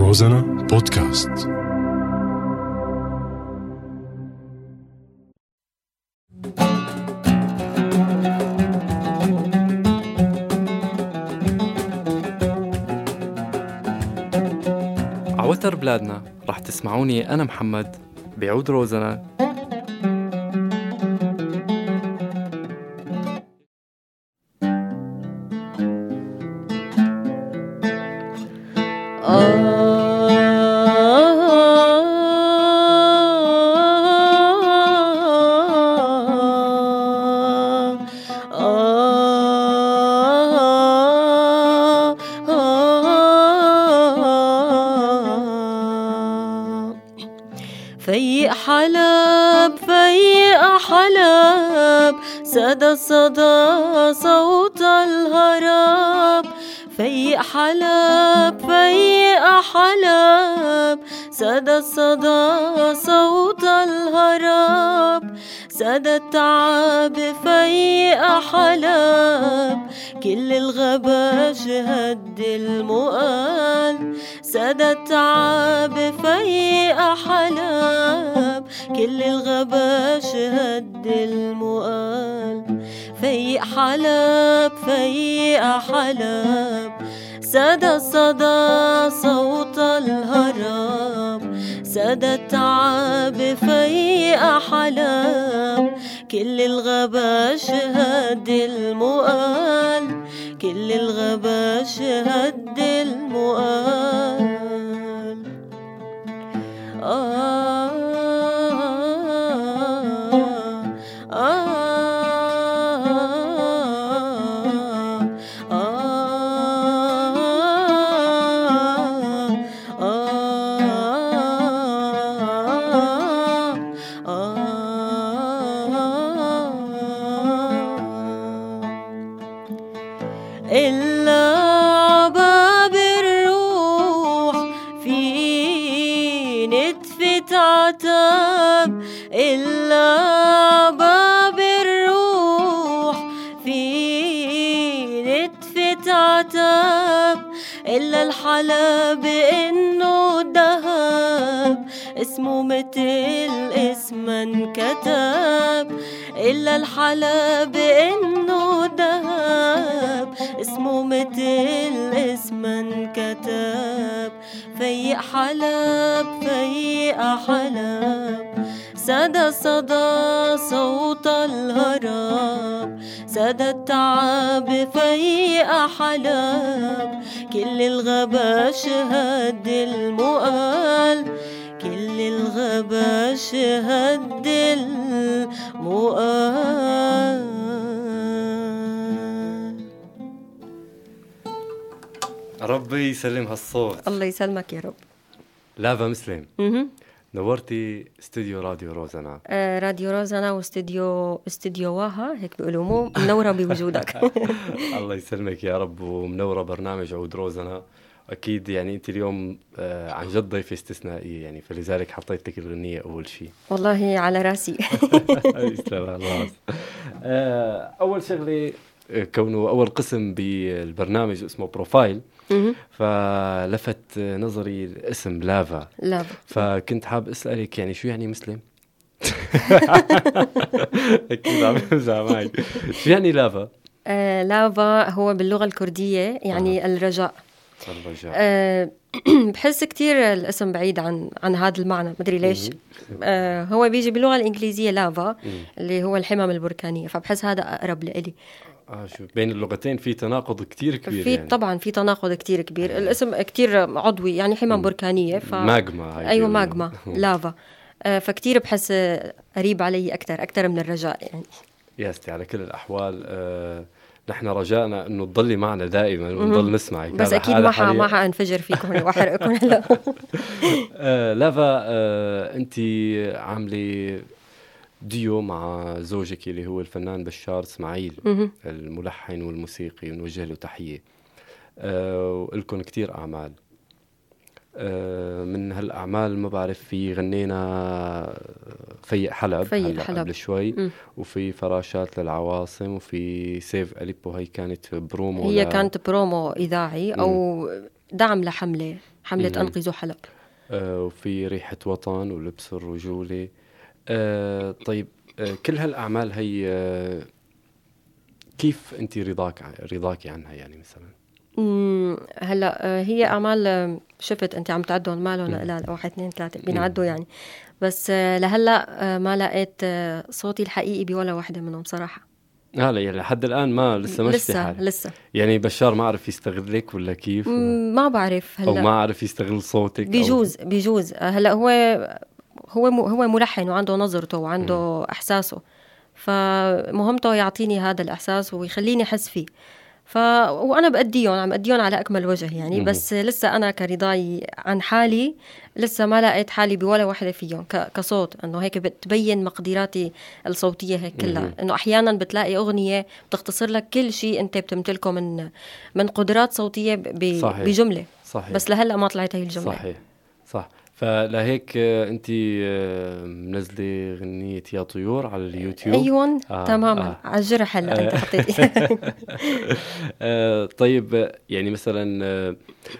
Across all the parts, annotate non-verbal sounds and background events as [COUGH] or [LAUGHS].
روزانا بودكاست عوتر بلادنا رح تسمعوني أنا محمد بعود روزنا. حلب فيق حلب. سدى صدى صوت الهرب. فيق حلب فيق حلب. سدى صدى صوت الهرب. سدى التعب فيق حلب. كل الغبا شهد المقال التعب فيق حلب كل الغبا شهد المقال فيق حلب فيق حلب سدى صدى صوت الهرب سدى التعب فيق حلب كل الغبا شهد المقال كل الغبا شهد المقال إلا الحلب إنه دهب اسمه متل اسما انكتب فيق حلب فيق حلب. سدى صدى صوت الهرب سدى التعب فيق حلب. كل الغبا شهد المقال كل الغبا شهد المقال ربي يسلم هالصوت. الله يسلمك يا رب. لافا مسلم. نورتي استوديو راديو روزنا. آه، راديو روزانا واستديو استديو واها هيك بيقولوا مو منورة بوجودك. [LAUGHS] الله يسلمك يا رب ومنورة برنامج عود روزنا. أكيد يعني أنت اليوم آه، عن جد ضيفة استثنائية يعني فلذلك حطيت لك الغنية أول شيء والله على رأسي. [LAUGHS] آه، أول شغلة آه، كونه أول قسم بالبرنامج اسمه profile. فلفت نظري الاسم لافا لا فكنت حاب أسألك يعني شو يعني مسلم؟ [LAUGHS] أكيد عم يمزح معي. شو يعني لافا؟ آه لافا هو باللغة الكردية يعني الرجاء الرجاء. آه [CLEARS THROAT] بحس كتير الاسم بعيد عن عن هذا المعنى مدري ليش. آه هو بيجي باللغة الإنجليزية لافا اللي هو الحمم البركانية فبحس هذا أقرب لإلي. آه شو بين اللغتين في تناقض كتير كبير في يعني. طبعا في تناقض كتير كبير. الاسم كتير عضوي يعني حمم بركانية ف... ماجما أيوه. ماجما [LAUGHS] لافا. آه، فكتير بحس آه، قريب علي أكثر أكثر من الرجاء يعني. ياستي على كل الأحوال آه نحن رجائنا انه تضلي معنا دائما ونضل نسمعك بس أكيد ما ما حأنفجر فيكم واحرقكم هلا. [LAUGHS] [LAUGHS] آه لافا آه أنت عاملة ديو مع زوجك اللي هو الفنان بشار إسماعيل. الملحن والموسيقي بنوجه له تحية. آه ولكم كتير أعمال. آه من هالأعمال ما بعرف في غنينا فيق حلب فيق حلب. قبل شوي. مم. وفي فراشات للعواصم وفي Save Aleppo. هي كانت برومو هي ل- كانت برومو إذاعي أو دعم لحملة حملة مم. أنقذوا حلب. آه، وفي ريحة وطن ولبس الرجولة. آه، طيب آه، كل هالأعمال هي آه، كيف أنت رضاك رضاكي عنها يعني مثلا؟ هلا آه، هي أعمال آه، شفت أنت عم تعدهم ما لهم واحد اثنين ثلاثة بينعدوا يعني. بس آه، لهلأ آه، ما لقيت آه، صوتي الحقيقي بولا وحده منهم صراحة. هلا يعني لحد الآن ما لسه ما لسه لسه. يعني بشار ما عرف يستغلك ولا كيف؟ مم، ما بعرف أو هلأ. ما عرف يستغل صوتك أو- بيجوز بيجوز. آه، هلأ هو هو م- هو ملحن وعنده نظرته وعنده إحساسه. فمهمته يعطيني هذا الإحساس ويخليني أحس فيه. ف وأنا بأديهم عم أديهم على أكمل وجه يعني. بس لسه أنا كرضاي عن حالي لسه ما لقيت حالي بولا وحدة فيهم ك- كصوت. إنه هيك بتبين مقدراتي الصوتية هيك كلها. إنه أحيانا بتلاقي أغنية بتختصر لك كل شيء أنت بتمتلكه من من قدرات صوتية ب- ب- صحيح. بجملة. صحيح. بس لهلأ ما طلعت هي الجملة. صحيح. صح. فلهيك آه، انت آه، منزلة غنية يا طيور على اليوتيوب. أيوه آه، تماما. آه. على الجرح هلا أنت [LAUGHS] حطيتي [LAUGHS] آه، طيب آه، يعني مثلا آه،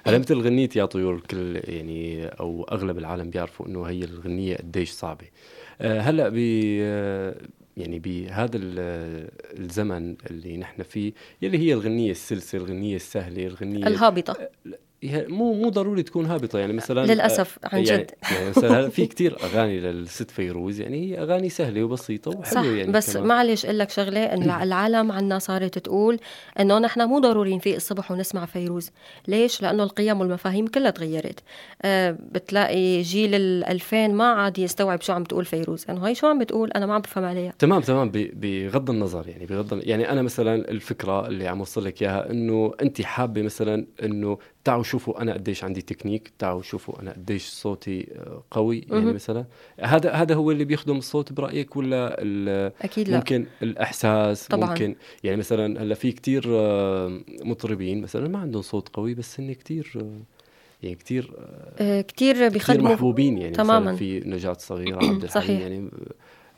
هلا مثل غنية يا طيور الكل يعني أو أغلب العالم بيعرفوا إنه هي الغنية قديش صعبة؟ آه، هلأ ب آه، يعني بهذا ال- الزمن اللي نحن فيه يلي هي الغنية السلسة الغنية السهلة الغنية الهابطة. مو مو ضروري تكون هابطة يعني مثلا للأسف، عن يعني جد. [LAUGHS] يعني مثلا في كتير أغاني للست فيروز يعني هي أغاني سهلة وبسيطة وحلوة صح يعني بس. معلش أقول لك شغلة إن العالم عنا صارت تقول إنه نحن مو ضروري نفيق الصبح ونسمع فيروز. ليش؟ لأنه القيم والمفاهيم كلها تغيرت. آه بتلاقي جيل ال 2000 ما عاد يستوعب شو عم تقول فيروز. إنه هي شو عم بتقول؟ أنا ما عم بفهم عليها. تمام تمام بغض النظر يعني بغض يعني أنا مثلا الفكرة اللي عم أوصل لك إياها إنه انت حابة مثلا إنه تعالوا شوفوا أنا قديش عندي تكنيك تعالوا شوفوا أنا قديش صوتي آه، قوي يعني مهم. مثلا. هذا هذا هو اللي بيخدم الصوت برأيك ولا أكيد لا. ممكن الإحساس؟ طبعاً. ممكن. يعني مثلا هلأ في كتير آه، مطربين مثلا ما عندهم صوت قوي بس هن كتير آه، يعني كتير كتير كتير بيخدموا محبوبين يعني. تماما. في نجاة صغيرة [CLEARS THROAT] عبد الحليم صحيح. يعني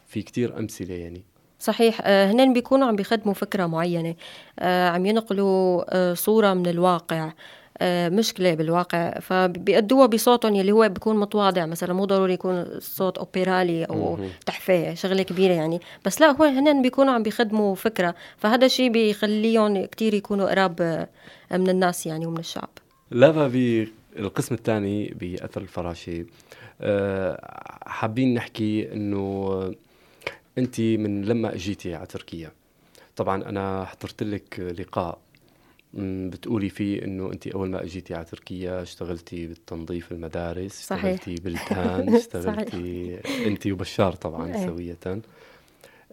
في كتير أمثلة يعني. صحيح. هنن بيكونوا عم بيخدموا فكرة معينة. عم ينقلوا صورة من الواقع. آه، مشكلة بالواقع. فبيأدوها بصوتهم يلي هو بيكون متواضع مثلا مو ضروري يكون الصوت أوبرالي أو مهم. تحفة شغلة كبيرة يعني. بس لا هو هنن بيكونوا عم بيخدموا فكرة. فهذا الشيء بيخليهم كتير يكونوا قراب آه، من الناس يعني ومن الشعب. لافا بالقسم الثاني بأثر الفراشة آه، حابين نحكي إنه انت من لما أجيتي على تركيا. طبعا أنا حضرت لك لقاء. بتقولي فيه إنه انت أول ما إجيتي على تركيا اشتغلتي بالتنظيف المدارس صحيح. اشتغلتي [LAUGHS] بالدهان اشتغلتي انت وبشار طبعا إيه. سوية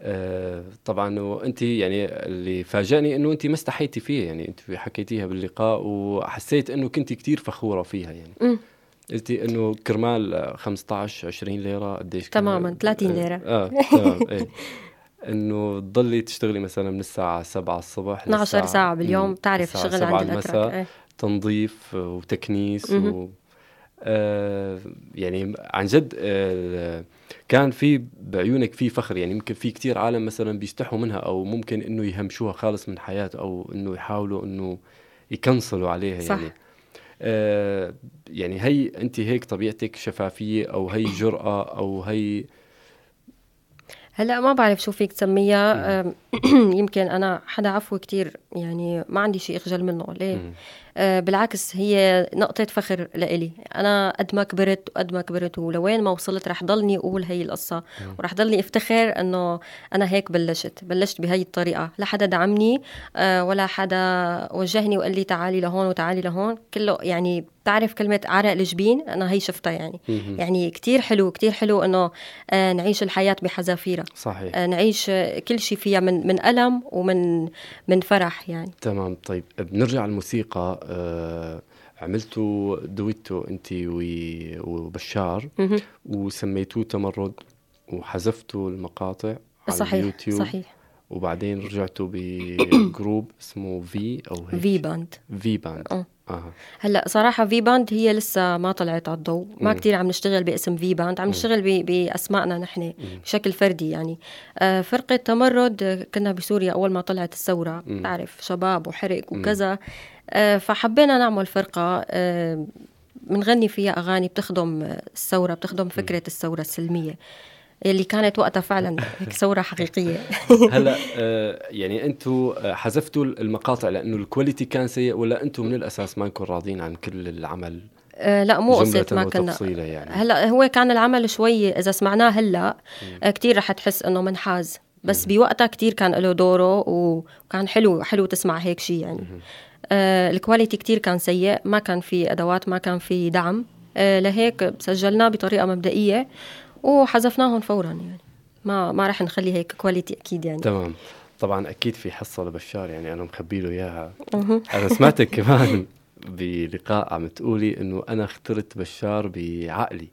آه، طبعا وانت يعني اللي فاجأني إنه انت ما استحيتي فيه يعني انت حكيتيها باللقاء وحسيت إنه كنت كتير فخورة فيها يعني. قلتي إنه كرمال 15 20 ليرة قديش؟ تماماً، 30 ليرة. آه [LAUGHS] تمام إيه إنه تضلي تشتغلي مثلا من الساعة 7 الصبح 12 للساعة- ساعة باليوم مم، بتعرف شغل 7 عند المساء إيه. تنظيف وتكنيس مهم. و آه يعني عن جد آه كان في بعيونك في فخر يعني يمكن في كتير عالم مثلا بيستحوا منها أو ممكن إنه يهمشوها خالص من حياته أو إنه يحاولوا إنه يكنسلوا عليها صح. يعني آه يعني هي انت هيك طبيعتك شفافية أو هي جرأة أو هي هلا ما بعرف شو فيك تسميها [CLEARS THROAT] يمكن أنا حدا عفوي كتير يعني ما عندي شيء اخجل منه ليه؟ مم. آه، بالعكس هي نقطة فخر لإلي. أنا قد ما كبرت وقد ما كبرت ولوين ما وصلت رح ضلني أقول هي القصة. ورح ضلني أفتخر أنه أنا هيك بلشت. بلشت بهي الطريقة. لا حدا دعمني آه، ولا حدا وجهني وقال لي تعالي لهون وتعالي لهون. كله يعني بتعرف كلمة عرق الجبين؟ أنا هي شفتها يعني. مهم. يعني كتير حلو كتير حلو أنه آه، نعيش الحياة بحذافيرها. صحيح. آه، نعيش كل شيء فيها من من ألم ومن من فرح. يعني. تمام طيب. بنرجع الموسيقى آه عملتوا دويتو انت وبشار. وسميتوه تمرد وحذفتوا المقاطع على صحيح اليوتيوب. صحيح. وبعدين رجعتوا ب group اسمه في أو هيك. في band في band آه. هلأ صراحة في band هي لسه ما طلعت على الضوء، ما مم. كتير عم نشتغل باسم في band، عم نشتغل ب- بأسمائنا نحن بشكل فردي يعني. آه، فرقة تمرد كنا بسوريا أول ما طلعت الثورة،. بتعرف شباب وحرق وكذا، آه، فحبينا نعمل فرقة. آه، بنغني فيها أغاني بتخدم الثورة بتخدم فكرة الثورة السلمية. اللي كانت وقتها فعلا هيك ثورة حقيقية. [LAUGHS] هلأ آه، يعني أنتم حذفتوا المقاطع لأنه ال quality كان سيء ولا أنتم من الأساس ما انكم راضيين عن كل العمل؟ آه، لا مو قصة ما كنا. يعني. هلأ هو كان العمل شوي إذا سمعناه هلأ كثير رح تحس إنه منحاز. بس بوقتها كتير كان له دوره وكان حلو حلو تسمع هيك شيء يعني. آه ال quality كتير كان سيء ما كان في أدوات ما كان في دعم. آه لهيك سجلناه بطريقة مبدئية. وحذفناهم فورا يعني. ما ما راح نخلي هيك quality أكيد يعني. تمام. طبعا أكيد في حصة لبشار يعني أنا مخبي له إياها. أنا سمعتك [LAUGHS] كمان بلقاء عم تقولي إنه أنا اخترت بشار بعقلي.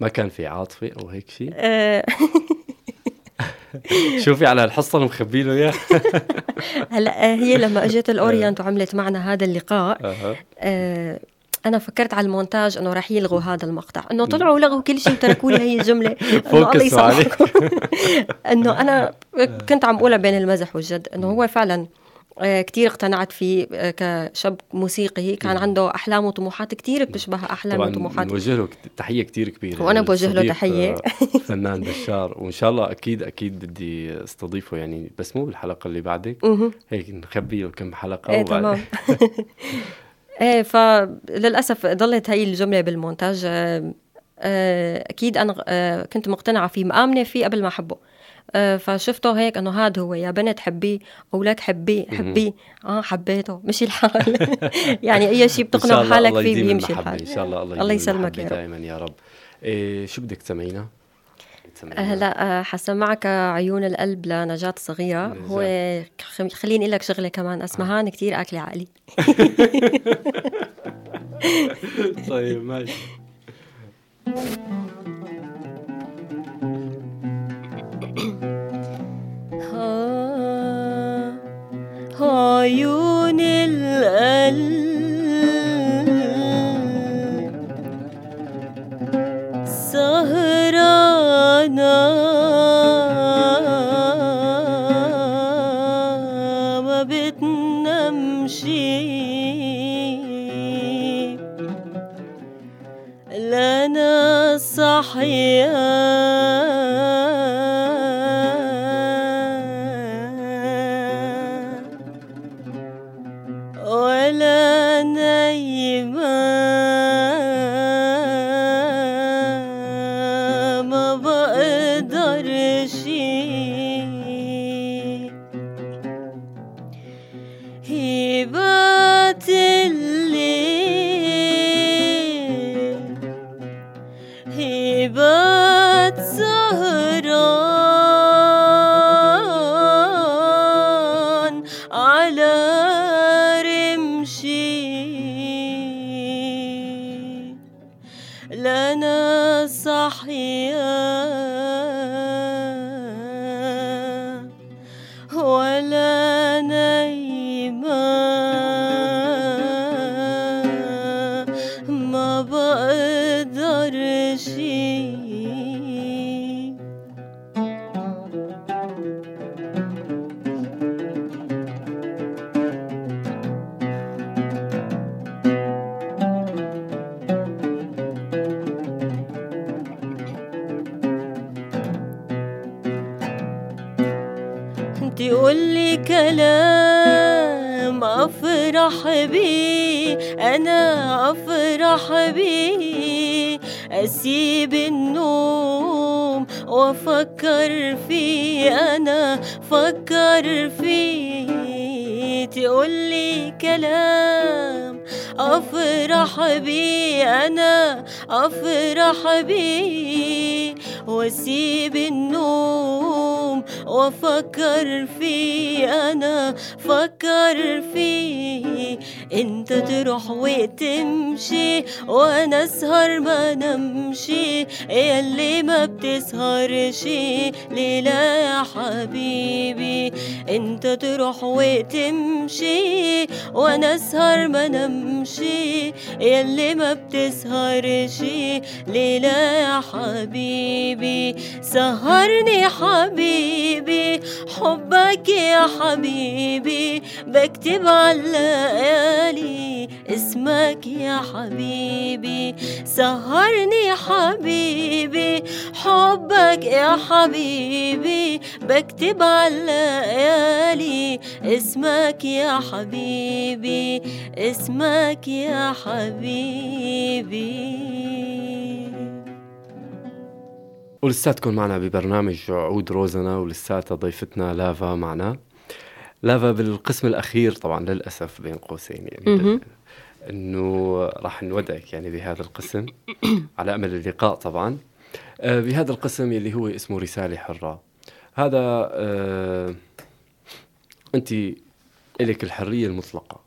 ما كان في عاطفة أو هيك شيء [LAUGHS] آه. [LAUGHS] شوفي على الحصة اللي مخبي له إياها. هلأ آه، هي لما إجت ال Orient وعملت معنا هذا اللقاء آه أنا فكرت على المونتاج إنه راح يلغوا هذا المقطع. إنه طلعوا لغوا كل شيء وتركوا لي هي الجملة. [LAUGHS] إنه الله يسامحكم. [LAUGHS] إنه أنا [LAUGHS] كنت عم بقولها بين المزح والجد. إنه هو فعلا آه، كتير اقتنعت فيه آه، كشاب موسيقي. كان عنده أحلام وطموحات كتير بتشبه أحلام وطموحات. بوجه له تحية كتير كبيرة وأنا بوجه له تحية. فنان بشار. وإن شاء الله أكيد أكيد بدي أستضيفه يعني. بس مو بالحلقة اللي بعدك. هيك نخبي له كم حلقة إيه تمام. إيه فللأسف ضلت هي الجملة بالمونتاج. آه، أكيد أنا كنت مقتنعة فيه مآمنة فيه قبل ما أحبه. آه، فشفته هيك إنه هذا هو يا بنت حبيه أو لك حبيه حبيه. آه حبيته مشي الحال. [LAUGHS] [LAUGHS] يعني أي شيء بتقنع حالك فيه بيمشي الحال. إن شاء الله الله, الله يسلمك يا رب. دائما يا رب. إيه شو بدك تسمعينا؟ هلا آه، حسمعك عيون القلب لنجاة صغيرة. هو خليني أقول لك شغلة كمان. أسمها هان كثير اكلي عقلي. [LAUGHS] [LAUGHS] طيب ماشي. عيون القلب. sana كلام أفرح بيه أنا أفرح بيه أسيب النوم وأفكر فيه أنا فكر فيه تقولي كلام أفرح بيه أنا أفرح بيه وأسيب النوم وأفكر فيه أنا فكر فيه انت تروح وتمشي وأنا أسهر ما نمشي. يلي ما بتسهرش ليلة يا حبيبي. انت تروح وتمشي وأنا أسهر ما نمشي. يلي ما بتسهرش ليلة يا حبيبي. سهرني حبيبي. حبك يا حبيبي بكتب على الليالي اسمك يا حبيبي. سهرني حبيبي حبك يا حبيبي بكتب على الليالي اسمك يا حبيبي اسمك يا حبيبي. ولساتكم معنا ببرنامج عود روزنا ولساتها ضيفتنا لافا معنا لافا بالقسم الأخير طبعا للأسف بين قوسين يعني. إنه راح نودعك يعني بهذا القسم على أمل اللقاء طبعا آه، بهذا القسم اللي هو اسمه رسالة حرة هذا آه، أنت لك الحرية المطلقة.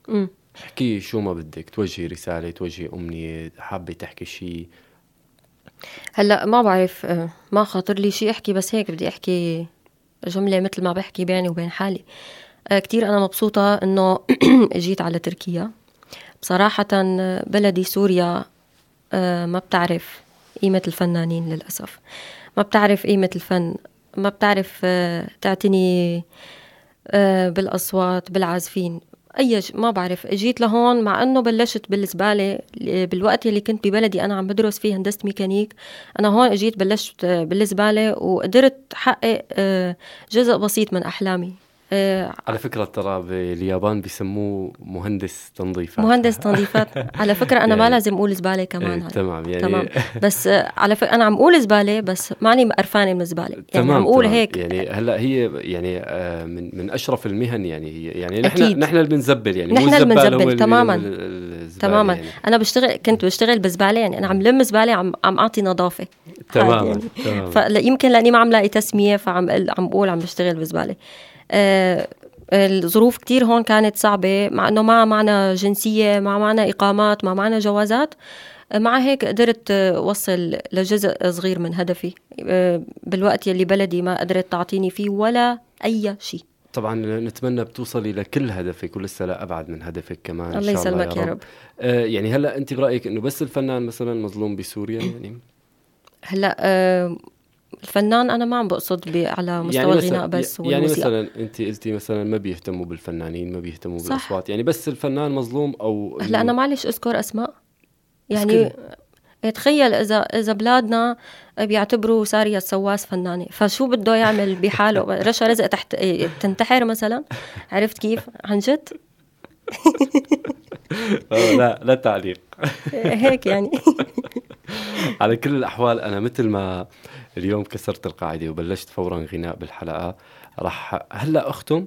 احكي شو ما بدك توجهي رسالة توجهي أمنية حابة تحكي شيء هلأ ما بعرف آه، ما خاطر لي شيء أحكي بس هيك بدي أحكي جملة مثل ما بحكي بيني وبين حالي. آه، كتير أنا مبسوطة إنه [CLEARS THROAT] جيت على تركيا. بصراحة آه، بلدي سوريا ما بتعرف قيمة الفنانين للأسف. ما بتعرف قيمة الفن. ما بتعرف تعتني بالأصوات بالعازفين. أي ش... ما بعرف. اجيت لهون مع إنه بلشت بالزبالة بالوقت اللي كنت ببلدي أنا عم بدرس فيه هندسة ميكانيك. أنا هون إجيت بلشت آه، بالزبالة وقدرت احقق آه، جزء بسيط من أحلامي. آه، على فكرة ترى باليابان بيسموه مهندس تنظيف مهندس تنظيفات [LAUGHS] على فكرة أنا ما يعني- لازم أقول زبالة كمان هلا. تمام يعني تمام [LAUGHS] بس آه، على فكره أنا عم أقول زبالة بس ماني قرفانة من الزباله يعني تمام عم أقول تمام. هيك يعني هلأ هي يعني آه، من من أشرف المهن يعني هي يعني نحن أكيد. نحن اللي بنزبل يعني نحن اللي بنزبل، تماماً. الزبالة تماما يعني. أنا بشتغل كنت بشتغل بزبالة يعني أنا عم لم زبالة عم عم أعطي نظافة تماما يعني. تماما فيمكن لأني ما عم لاقي تسمية فعم عم بقول عم بشتغل بزبالة آه الظروف كتير هون كانت صعبة. مع أنه ما معنا جنسية ما معنا إقامات ما معنا جوازات آه، مع هيك قدرت آه، وصل لجزء صغير من هدفي. آه، بالوقت يلي بلدي ما قدرت تعطيني فيه ولا أي شيء. طبعا نتمنى بتوصلي لكل هدفك ولسه لا أبعد من هدفك كمان الله ان شاء الله يسلمك يا رب. آه يعني هلأ أنت برأيك إنه بس الفنان مثلا مظلوم بسوريا يعني؟ هلأ آه، الفنان أنا ما عم بقصد على مستوى يعني الغناء بس يعني والموسيقى مثلا أنت قلتي مثلا ما بيهتموا بالفنانين ما بيهتموا صح. بالأصوات. يعني بس الفنان مظلوم أو هلا أنا معلش أذكر أسماء. يعني تخيل اذا إذا بلادنا بيعتبروا سارية السواس فنانة. فشو بده يعمل بحاله؟ [LAUGHS] رشا رزق تحت تنتحر مثلا؟ عرفت كيف؟ عن جد؟ [LAUGHS] لا لا تعليق. هيك يعني. [LAUGHS] على كل الأحوال أنا مثل ما اليوم كسرت القاعدة وبلشت فورا غناء بالحلقة راح هلأ أختم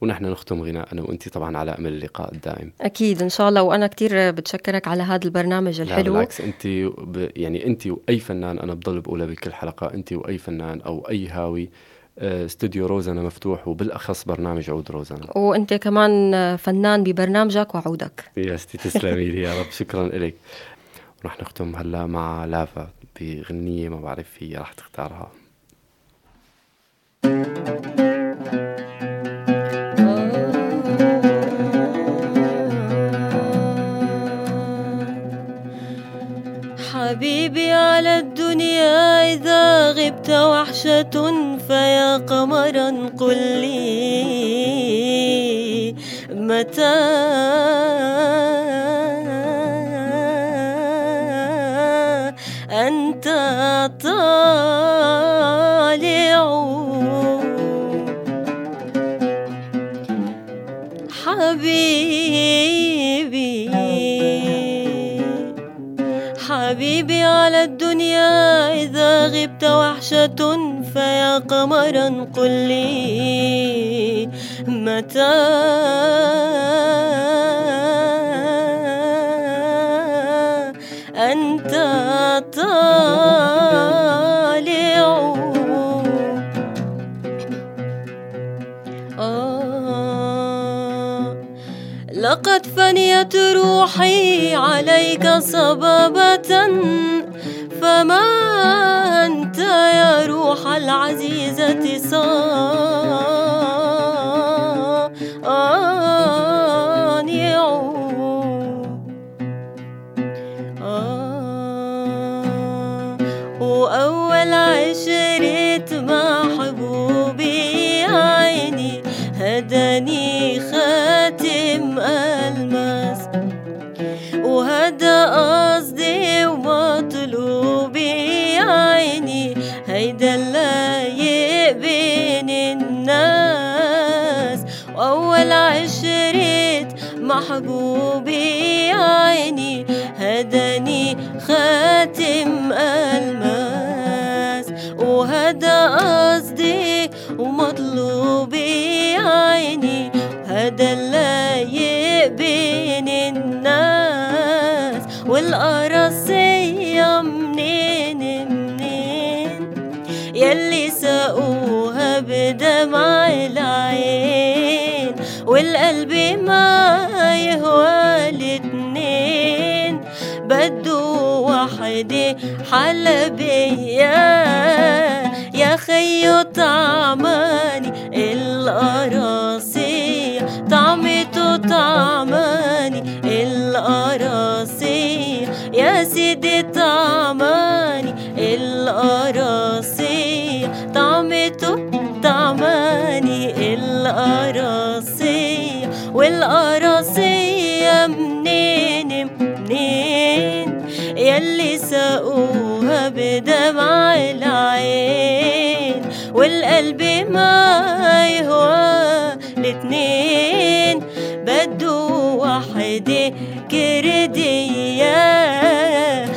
ونحن نختم غناء أنا وأنت طبعا على أمل اللقاء الدائم. أكيد إن شاء الله. وأنا كتير بتشكرك على هذا البرنامج لا الحلو. بالعكس أنت ب... يعني أنت وأي فنان أنا بضل بقولها بكل حلقة أنت وأي فنان أو أي هاوي آه، استوديو روزنا مفتوح وبالأخص برنامج عود روزنا وأنت كمان فنان ببرنامجك وعودك. يا ستي تسلمي لي يا رب. شكرا لك رح نختم هلا مع لافا بغنية ما بعرف هي رح تختارها. حبيبي على الدنيا إذا غبت وحشة فيا قمرا قل لي متى؟ أنت طالع غبت وحشة فيا قمرا قل لي متى؟ أنت طالع. آه. لقد فنيت روحي عليك صبابة فما أنت يا روح العزيزة صان وأول عشرة مع حبوبي عيني هداني خاتم الماس. وهدا قصدي ومطلوبي عيني هدا اللايق بين الناس. والقراصية منين منين؟ يلي سقوها بدمع العين. والقلب ما يهوى الاتنين بدو وحدة حلبية. يا خيو طعماني القراصية طعمته طعماني القراصية يا سيدي طعماني القراصية طعمته طعماني القراصية والقراصية منين منين؟ يلي سقوها بدمع العين. والقلب ما يهوى الاتنين. بدو وحدة كردية.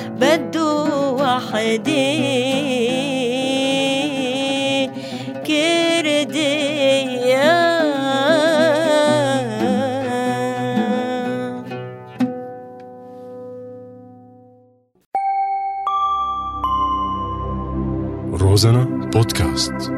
بدو وحدة روزانا بودكاست